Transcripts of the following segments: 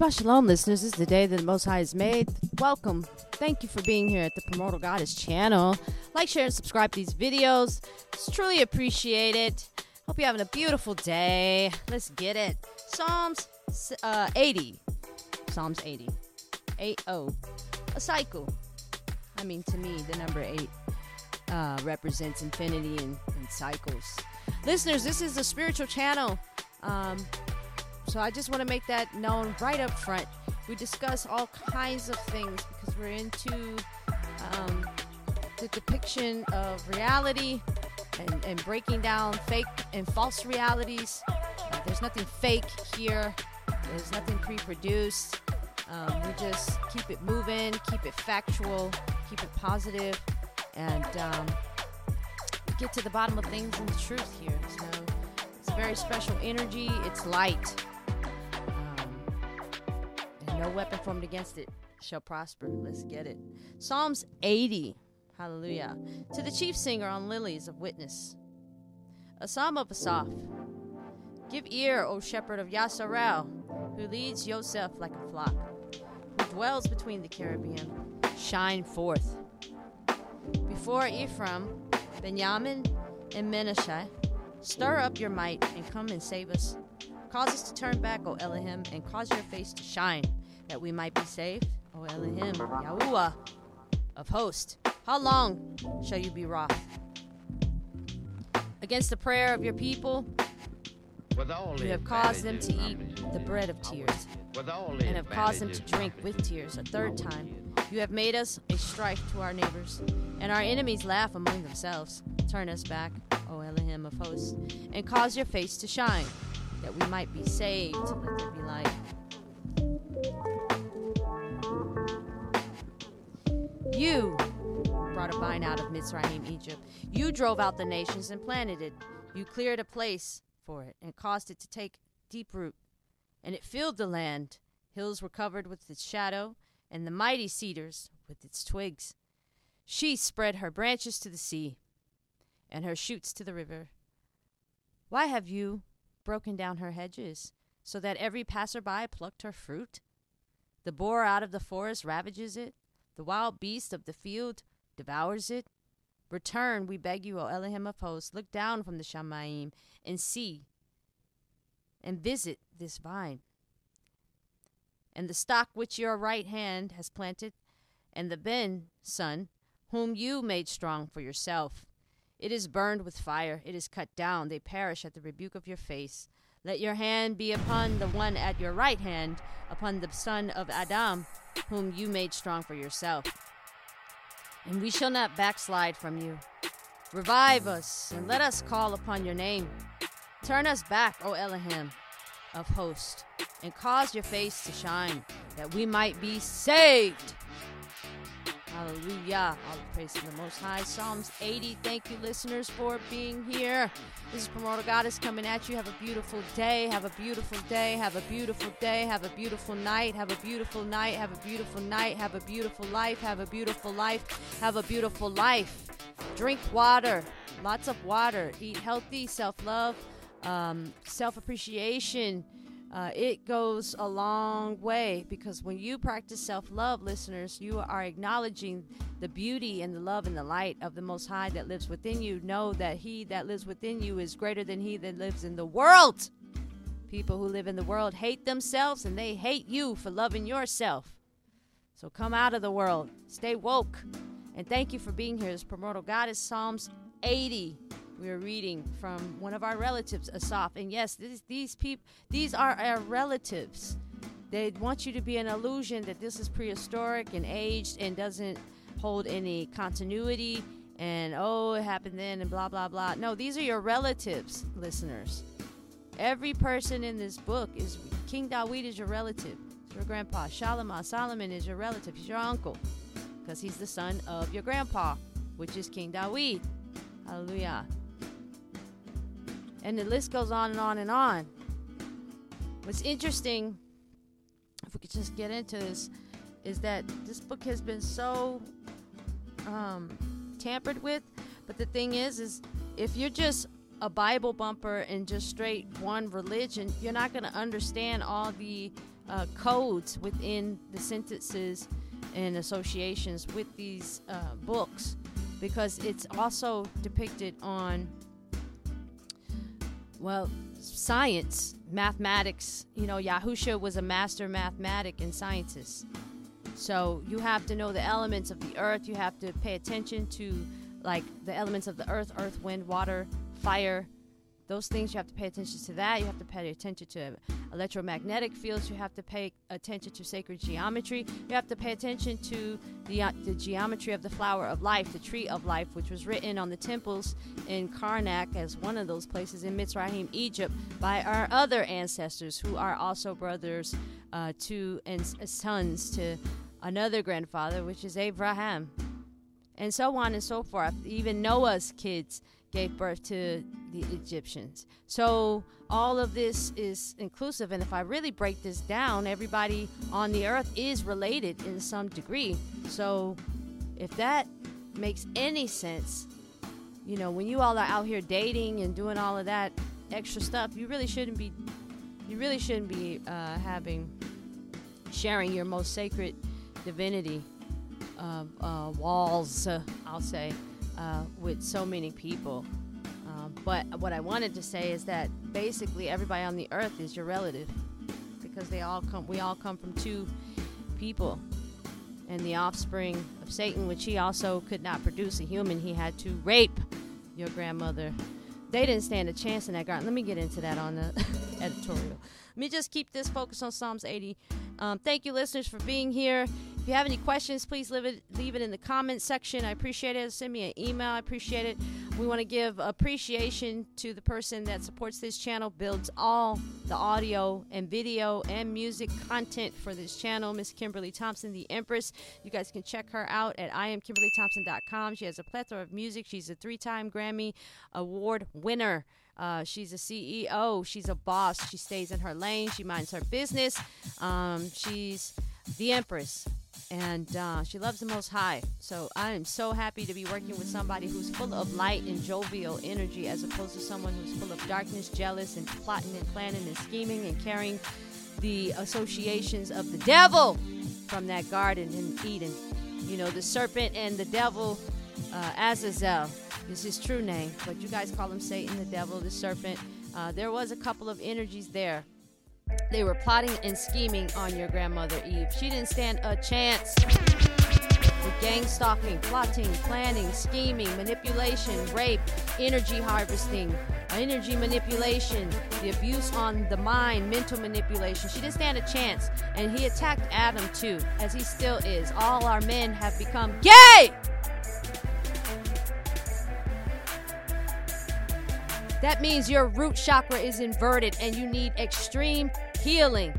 Shabbat Shalom, listeners. This is the day that the Most High has made. Welcome. Thank you for being here at the Primordial Goddess channel. Like, share, and subscribe to these videos. It's truly appreciated. Hope you're having a beautiful day. Let's get it. Psalms uh, 80. Psalms 80. 8 0. A cycle. I mean, to me, the number 8 uh, represents infinity and, and cycles. Listeners, this is a spiritual channel. Um, so I just want to make that known right up front. We discuss all kinds of things because we're into um, the depiction of reality and, and, breaking down fake and false realities. Uh, there's nothing fake here, there's nothing pre produced. Um, we just keep it moving, keep it factual, keep it positive, and um, get to the bottom of things and the truth here. So it's very special energy, it's light. No weapon formed against it shall prosper. Let's get it. Psalms 80. Hallelujah. To the chief singer on lilies of witness. A psalm of Asaph. Give ear, O shepherd of Yasarel, who leads Yosef like a flock, who dwells between the cherubim. Shine forth. Before Ephraim, Benjamin, and Menashe, stir up your might and come and save us. Cause us to turn back, O Elohim, and cause your face to shine that we might be saved? O Elohim, Yahuwah of hosts, how long shall you be wroth? Against the prayer of your people, you have caused them to eat the bread of tears, and have caused them to drink with tears a third time. You have made us a strife to our neighbors, and our enemies laugh among themselves. Turn us back, O Elohim of hosts, and cause your face to shine, that we might be saved. Let there be light. You brought a vine out of Mitzrayim, Egypt. You drove out the nations and planted it. You cleared a place for it and caused it to take deep root. And it filled the land. Hills were covered with its shadow, and the mighty cedars with its twigs. She spread her branches to the sea, and her shoots to the river. Why have you broken down her hedges, so that every passerby plucked her fruit? The boar out of the forest ravages it, the wild beast of the field devours it. Return, we beg you, O Elohim of hosts, look down from the Shamaim and see and visit this vine. And the stock which your right hand has planted, and the Ben, son, whom you made strong for yourself. It is burned with fire, it is cut down, they perish at the rebuke of your face. Let your hand be upon the one at your right hand, upon the son of Adam, whom you made strong for yourself. And we shall not backslide from you. Revive us, and let us call upon your name. Turn us back, O Elohim of hosts, and cause your face to shine, that we might be saved. Hallelujah. All praise to the Most High. Psalms 80. Thank you, listeners, for being here. This is Primordial Goddess coming at you. Have a beautiful day. Have a beautiful day. Have a beautiful day. Have a beautiful night. Have a beautiful night. Have a beautiful night. Have a beautiful life. Have a beautiful life. Have a beautiful life. Drink water. Lots of water. Eat healthy. Self love. Um, self appreciation uh, it goes a long way because when you practice self love, listeners, you are acknowledging the beauty and the love and the light of the Most High that lives within you. Know that He that lives within you is greater than He that lives in the world. People who live in the world hate themselves and they hate you for loving yourself. So come out of the world, stay woke, and thank you for being here. This Primordial Goddess Psalms 80 we are reading from one of our relatives, Asaph. And yes, this, these people, these are our relatives. They want you to be an illusion that this is prehistoric and aged and doesn't hold any continuity. And oh, it happened then, and blah blah blah. No, these are your relatives, listeners. Every person in this book is King Dawid is your relative. It's your grandpa. Shalomah, Solomon is your relative. He's your uncle, because he's the son of your grandpa, which is King Dawid. Hallelujah. And the list goes on and on and on. What's interesting, if we could just get into this, is that this book has been so um, tampered with. But the thing is, is if you're just a Bible bumper and just straight one religion, you're not going to understand all the uh, codes within the sentences and associations with these uh, books because it's also depicted on, well, science, mathematics. You know, Yahusha was a master mathematic and scientist. So you have to know the elements of the earth. You have to pay attention to like the elements of the earth, earth, wind, water, fire, those things you have to pay attention to that. You have to pay attention to electromagnetic fields. You have to pay attention to sacred geometry. You have to pay attention to the, uh, the geometry of the flower of life, the tree of life, which was written on the temples in Karnak as one of those places in Mitzrayim, Egypt, by our other ancestors who are also brothers uh, to and sons to another grandfather, which is Abraham, and so on and so forth. Even Noah's kids gave birth to the Egyptians. So all of this is inclusive. And if I really break this down, everybody on the earth is related in some degree. So if that makes any sense, you know, when you all are out here dating and doing all of that extra stuff, you really shouldn't be, you really shouldn't be uh, having, sharing your most sacred divinity uh, uh, walls, I'll say, uh, with so many people. Um, but what I wanted to say is that basically everybody on the earth is your relative because they all come. We all come from two people, and the offspring of Satan, which he also could not produce a human, he had to rape your grandmother. They didn't stand a chance in that garden. Let me get into that on the editorial. Let me just keep this focus on Psalms 80. Um, thank you, listeners, for being here. If you have any questions, please leave it, leave it in the comments section. I appreciate it. Send me an email. I appreciate it. We want to give appreciation to the person that supports this channel, builds all the audio and video and music content for this channel, Miss Kimberly Thompson, the Empress. You guys can check her out at iamkimberlythompson.com. She has a plethora of music. She's a three time Grammy Award winner. Uh, she's a CEO. She's a boss. She stays in her lane. She minds her business. Um, she's the Empress and uh, she loves the Most High. So I am so happy to be working with somebody who's full of light and jovial energy, as opposed to someone who's full of darkness, jealous, and plotting and planning and scheming and carrying the associations of the devil from that garden in Eden. You know, the serpent and the devil, uh, Azazel is his true name, but you guys call him Satan, the devil, the serpent. Uh, there was a couple of energies there they were plotting and scheming on your grandmother Eve. She didn't stand a chance. With gang stalking, plotting, planning, scheming, manipulation, rape, energy harvesting, energy manipulation, the abuse on the mind, mental manipulation. She didn't stand a chance. And he attacked Adam too, as he still is. All our men have become gay! That means your root chakra is inverted and you need extreme healing.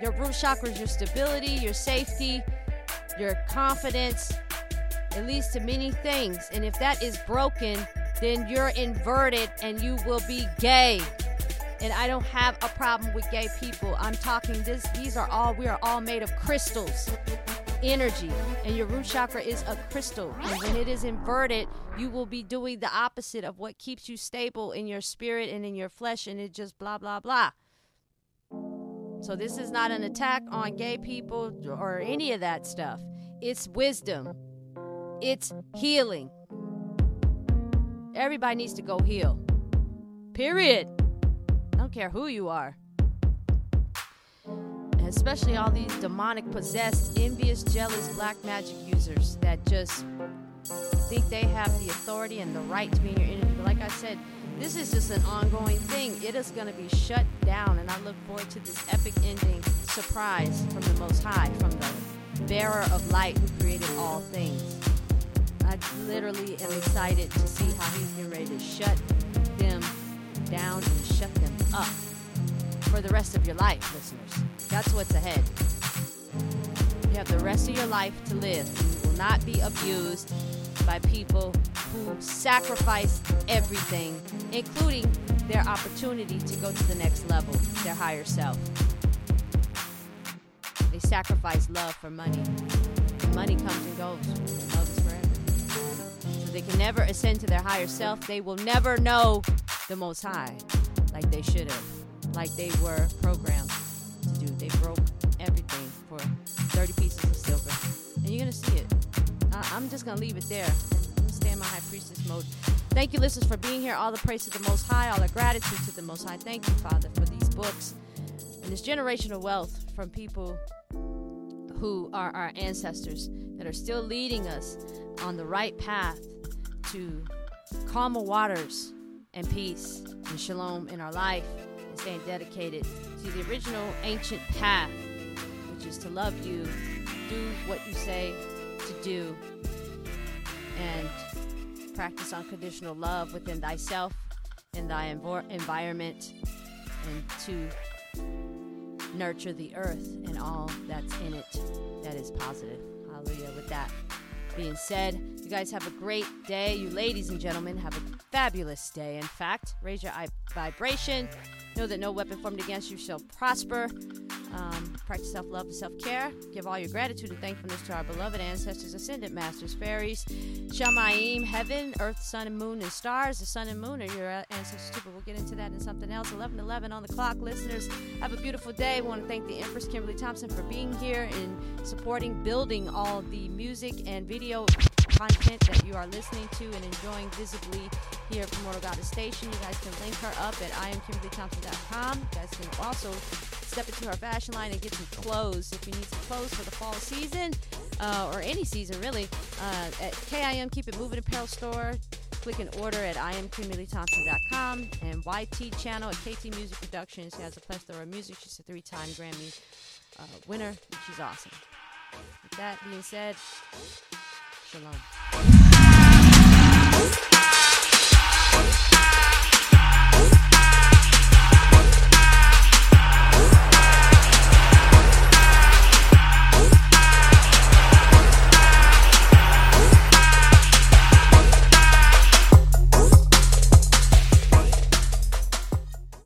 Your root chakra is your stability, your safety, your confidence. It leads to many things. And if that is broken, then you're inverted and you will be gay. And I don't have a problem with gay people. I'm talking this these are all we are all made of crystals energy, and your root chakra is a crystal. And when it is inverted, you will be doing the opposite of what keeps you stable in your spirit and in your flesh, and it just blah, blah, blah. So, this is not an attack on gay people or any of that stuff. It's wisdom, it's healing. Everybody needs to go heal. Period. I don't care who you are especially all these demonic, possessed, envious, jealous black magic users that just think they have the authority and the right to be in your energy. But like I said, this is just an ongoing thing. It is going to be shut down, and I look forward to this epic ending surprise from the Most High, from the bearer of light who created all things. I literally am excited to see how he's getting ready to shut them down and shut them up for the rest of your life, listeners. That's what's ahead. You have the rest of your life to live. You will not be abused by people who sacrifice everything, including their opportunity to go to the next level, their higher self. They sacrifice love for money. Money comes and goes. Love is forever. So they can never ascend to their higher self. They will never know the Most High like they should have, like they were programmed to do. They broke everything for 30 pieces of silver. And you're going to see it. I- am just going to leave it there. To stay in my high priestess mode. Thank you, listeners, for being here. All the praise to the Most High, all the gratitude to the Most High. Thank you, Father, for these books and this generational wealth from people who are our ancestors that are still leading us on the right path to calmer waters and peace and shalom in our life and dedicated to the original ancient path, which is to love you, do what you say to do, and practice unconditional love within thyself and thy env- environment, and to nurture the earth and all that's in it that is positive. Hallelujah. With that being said, you guys have a great day. You ladies and gentlemen have a fabulous day. In fact, raise your vibration. Know that no weapon formed against you shall prosper. Um, practice self love and self care. Give all your gratitude and thankfulness to our beloved ancestors, ascendant masters, fairies, Shamaim, heaven, earth, sun, and moon, and stars. The sun and moon are your ancestors too, but we'll get into that in something else. 11 11 on the clock. Listeners, have a beautiful day. We want to thank the Empress Kimberly Thompson for being here and supporting, building all the music and video content that you are listening to and enjoying visibly here at Mortal Goddess Station. You guys can link her up at iamkimberlythompson.com. You guys can also step into our fashion line and get some clothes if you need some clothes for the fall season uh, or any season really. Uh, at KIM Keep It Moving Apparel Store. Click and order at iamkimberlythompson.com and YT channel at KT Music Productions. She has a plethora of music. She's a three-time Grammy uh, winner. she's awesome. With that being said, shalom.